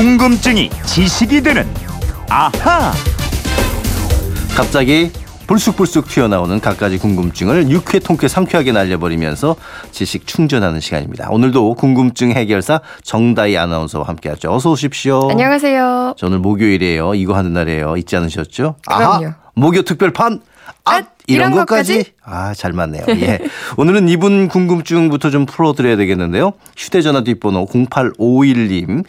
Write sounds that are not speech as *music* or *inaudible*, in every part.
궁금증이 지식이 되는 아하. 갑자기 불쑥불쑥 튀어나오는 갖가지 궁금증을 육회 통쾌 상쾌하게 날려버리면서 지식 충전하는 시간입니다. 오늘도 궁금증 해결사 정다희 아나운서와 함께하죠. 어서 오십시오. 안녕하세요. 저 오늘 목요일이에요. 이거 하는 날이에요. 잊지 않으셨죠? 그럼요. 목요 특별판. 아, 아, 이런 것까지? 아, 잘 맞네요. 예. 오늘은 이분 궁금증부터 좀 풀어드려야 되겠는데요. 휴대전화 뒷번호 0851님.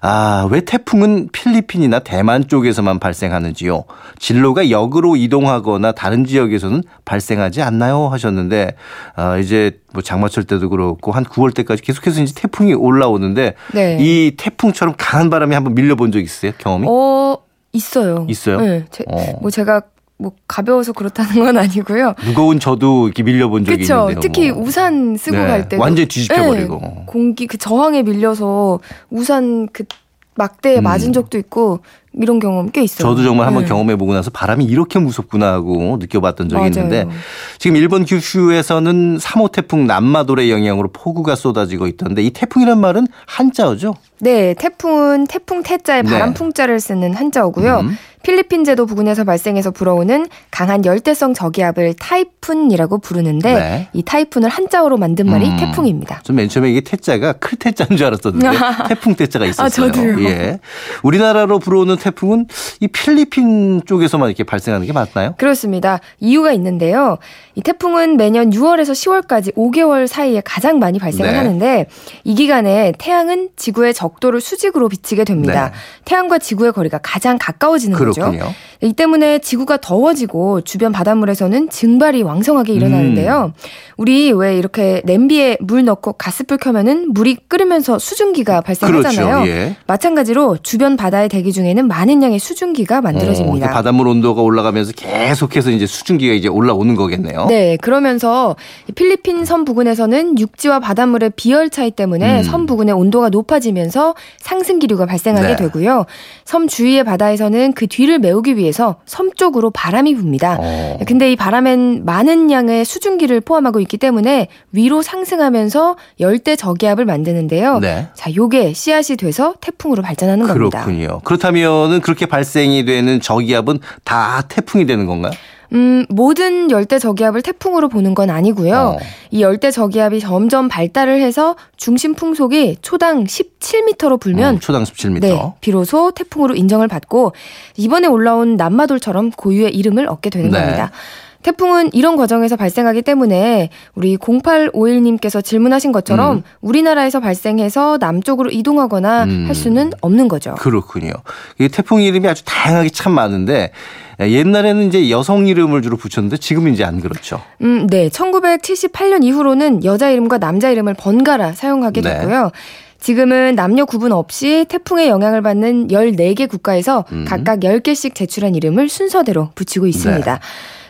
아, 왜 태풍은 필리핀이나 대만 쪽에서만 발생하는지요? 진로가 역으로 이동하거나 다른 지역에서는 발생하지 않나요? 하셨는데, 아, 이제 뭐 장마철 때도 그렇고 한 9월 때까지 계속해서 이제 태풍이 올라오는데, 네. 이 태풍처럼 강한 바람이 한번 밀려본 적 있으세요? 경험이? 어, 있어요. 있어요? 네. 제, 어. 뭐 제가 뭐 가벼워서 그렇다는 건 아니고요. 무거운 저도 이렇게 밀려본 적이 그렇죠. 있는데요. 특히 뭐. 우산 쓰고 네, 갈 때. 완전히 뒤집혀버리고. 공기 그 저항에 밀려서 우산 그 막대에 음. 맞은 적도 있고 이런 경험 꽤 있어요. 저도 정말 한번 네. 경험해 보고 나서 바람이 이렇게 무섭구나 하고 느껴봤던 적이 맞아요. 있는데 지금 일본 규슈에서는 3호 태풍 남마돌의 영향으로 폭우가 쏟아지고 있던데 이 태풍이란 말은 한자어죠? 네, 태풍은 태풍 태자에 네. 바람 풍자를 쓰는 한자어고요. 음. 필리핀 제도 부근에서 발생해서 불어오는 강한 열대성 저기압을 타이푼이라고 부르는데 네. 이 타이푼을 한자어로 만든 말이 음. 태풍입니다. 전맨 처음에 이게 태자가 클 태자인 줄 알았었는데 *laughs* 태풍 태자가 있었어요. 아, 저도요. 예. 우리나라로 불어오는 태풍은 이 필리핀 쪽에서만 이렇게 발생하는 게 맞나요? 그렇습니다. 이유가 있는데요. 이 태풍은 매년 6월에서 10월까지 5개월 사이에 가장 많이 발생을 네. 하는데 이 기간에 태양은 지구의 적도를 수직으로 비치게 됩니다. 네. 태양과 지구의 거리가 가장 가까워지는 거죠. 그렇군요. 이 때문에 지구가 더워지고 주변 바닷물에서는 증발이 왕성하게 일어나는데요. 음. 우리 왜 이렇게 냄비에 물 넣고 가스불 켜면은 물이 끓으면서 수증기가 발생하잖아요. 그렇죠. 예. 마찬가지로 주변 바다의 대기 중에는 많은 양의 수증기가 어, 만들어집니다. 이렇게 바닷물 온도가 올라가면서 계속해서 이제 수증기가 이제 올라오는 거겠네요. 네, 그러면서 이 필리핀 섬 부근에서는 육지와 바닷물의 비열 차이 때문에 음. 섬 부근의 온도가 높아지면서 상승 기류가 발생하게 네. 되고요. 섬 주위의 바다에서는 그 뒤를 메우기 위해서 섬 쪽으로 바람이 붑니다. 어. 근데 이 바람엔 많은 양의 수증기를 포함하고 있기 때문에 위로 상승하면서 열대 저기압을 만드는데요. 네. 자, 요게 씨앗이 돼서 태풍으로 발전하는 겁니다. 그렇군요. 그렇다면은 그렇게 발생이 되는 저기압은 다 태풍이 되는 건가요? 음, 모든 열대 저기압을 태풍으로 보는 건 아니고요. 어. 이 열대 저기압이 점점 발달을 해서 중심 풍속이 초당 17m로 불면 음, 초당 17m. 네, 비로소 태풍으로 인정을 받고 이번에 올라온 남마돌처럼 고유의 이름을 얻게 되는 네. 겁니다. 태풍은 이런 과정에서 발생하기 때문에 우리 0851님께서 질문하신 것처럼 음. 우리나라에서 발생해서 남쪽으로 이동하거나 음. 할 수는 없는 거죠. 그렇군요. 이 태풍 이름이 아주 다양하게 참 많은데 옛날에는 이제 여성 이름을 주로 붙였는데 지금은 이제 안 그렇죠. 음, 네. 1978년 이후로는 여자 이름과 남자 이름을 번갈아 사용하게 네. 됐고요. 지금은 남녀 구분 없이 태풍의 영향을 받는 14개 국가에서 음. 각각 10개씩 제출한 이름을 순서대로 붙이고 있습니다. 네.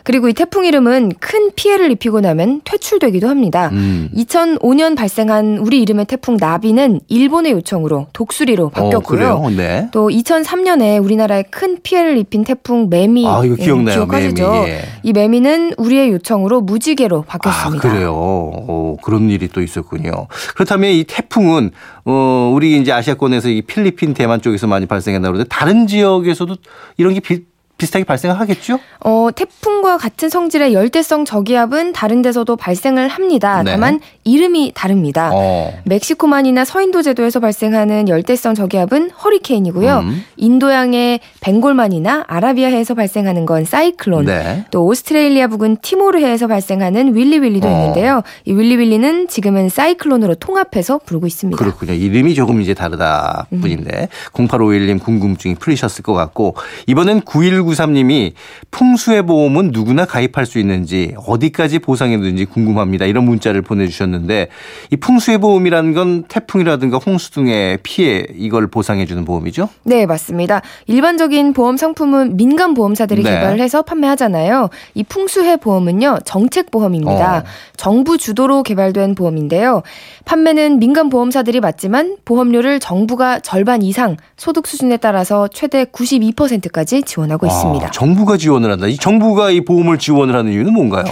그리고 이 태풍 이름은 큰 피해를 입히고 나면 퇴출되기도 합니다. 음. 2005년 발생한 우리 이름의 태풍 나비는 일본의 요청으로 독수리로 어, 바뀌었고요. 그래요? 네. 또 2003년에 우리나라에 큰 피해를 입힌 태풍 매미 아, 이거 예, 기억나요. 기억하시죠? 매미. 예. 이 매미는 우리의 요청으로 무지개로 아, 바뀌었습니다. 그래요. 오, 그런 일이 또 있었군요. 그렇다면 이 태풍은 어, 우리 이제 아시아권에서 이 필리핀, 대만 쪽에서 많이 발생한다 그러는데 다른 지역에서도 이런 게 비, 비슷하게 발생하겠죠? 어, 태풍과 같은 성질의 열대성 저기압은 다른 데서도 발생을 합니다. 네. 다만 이름이 다릅니다. 어. 멕시코만이나 서인도 제도에서 발생하는 열대성 저기압은 허리케인이고요. 음. 인도양의 벵골만이나 아라비아해에서 발생하는 건 사이클론. 네. 또 오스트레일리아 부근 티모르해에서 발생하는 윌리윌리도 어. 있는데요. 이 윌리윌리는 지금은 사이클론으로 통합해서 부르고 있습니다. 그렇군요. 이름이 조금 이제 다르다 음. 뿐인데 0851님 궁금증이 풀리셨을 것 같고 이번엔 9193님이 풍수해 보험은 누구나 가입할 수 있는지 어디까지 보상해 주는지 궁금합니다. 이런 문자를 보내주셨는데 이 풍수해 보험이라는 건 태풍이라든가 홍수 등의 피해 이걸 보상해 주는 보험이죠? 네, 맞습니다. 일반적인 보험 상품은 민간 보험사들이 네. 개발을 해서 판매하잖아요. 이 풍수해 보험은요, 정책 보험입니다. 어. 정부 주도로 개발된 보험인데요. 판매는 민간 보험사들이 맞지만 보험료를 정부가 절반 이상 소득 수준에 따라서 최대 92%까지 지원하고 있습니다. 아, 정부가 지원을 한다. 이 정부가 이 보험을 지원을 하는 이유는 뭔가요?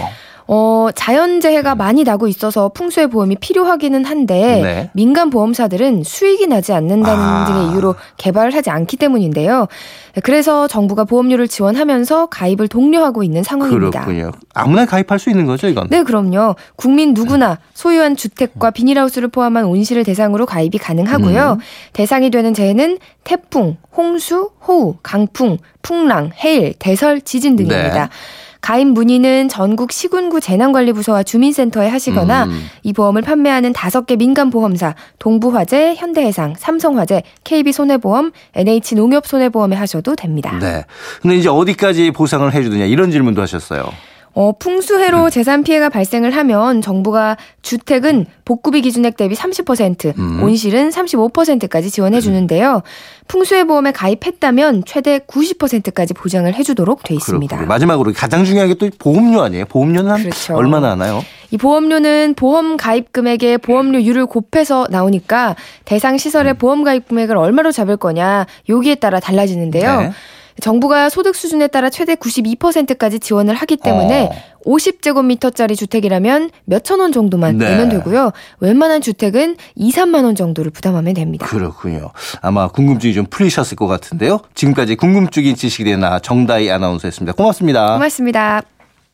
어, 자연재해가 많이 나고 있어서 풍수의 보험이 필요하기는 한데 네. 민간 보험사들은 수익이 나지 않는다는 아. 등의 이유로 개발을 하지 않기 때문인데요. 그래서 정부가 보험료를 지원하면서 가입을 독려하고 있는 상황입니다. 그렇군요. 아무나 가입할 수 있는 거죠, 이건? 네, 그럼요. 국민 누구나 소유한 주택과 비닐하우스를 포함한 온실을 대상으로 가입이 가능하고요. 음. 대상이 되는 재해는 태풍, 홍수, 호우, 강풍, 풍랑, 해일, 대설, 지진 등입니다. 네. 가입 문의는 전국 시군구 재난관리부서와 주민센터에 하시거나 음. 이 보험을 판매하는 다섯 개 민간 보험사 동부화재, 현대해상, 삼성화재, KB손해보험, NH농협손해보험에 하셔도 됩니다. 네. 근데 이제 어디까지 보상을 해주느냐 이런 질문도 하셨어요. 어, 음. 풍수해로 재산 피해가 발생을 하면 정부가 주택은 복구비 기준액 대비 30%, 음. 온실은 35%까지 지원해 주는데요. 풍수해 보험에 가입했다면 최대 90%까지 보장을 해 주도록 돼 있습니다. 그렇군요. 마지막으로 가장 중요한 게 또 보험료 아니에요? 보험료는 한 그렇죠. 얼마나 하나요? 이 보험료는 보험 가입 금액에 보험료율을 곱해서 나오니까 대상 음. 시설의 보험 가입 금액을 얼마로 잡을 거냐 여기에 따라 달라지는데요. 네. 정부가 소득 수준에 따라 최대 92%까지 지원을 하기 때문에 어. 50제곱미터짜리 주택이라면 몇천 원 정도만 네. 내면 되고요. 웬만한 주택은 2, 3만 원 정도를 부담하면 됩니다. 그렇군요. 아마 궁금증이 좀 풀리셨을 것 같은데요. 지금까지 궁금증인 지식이 되나 정다희 아나운서였습니다. 고맙습니다. 고맙습니다.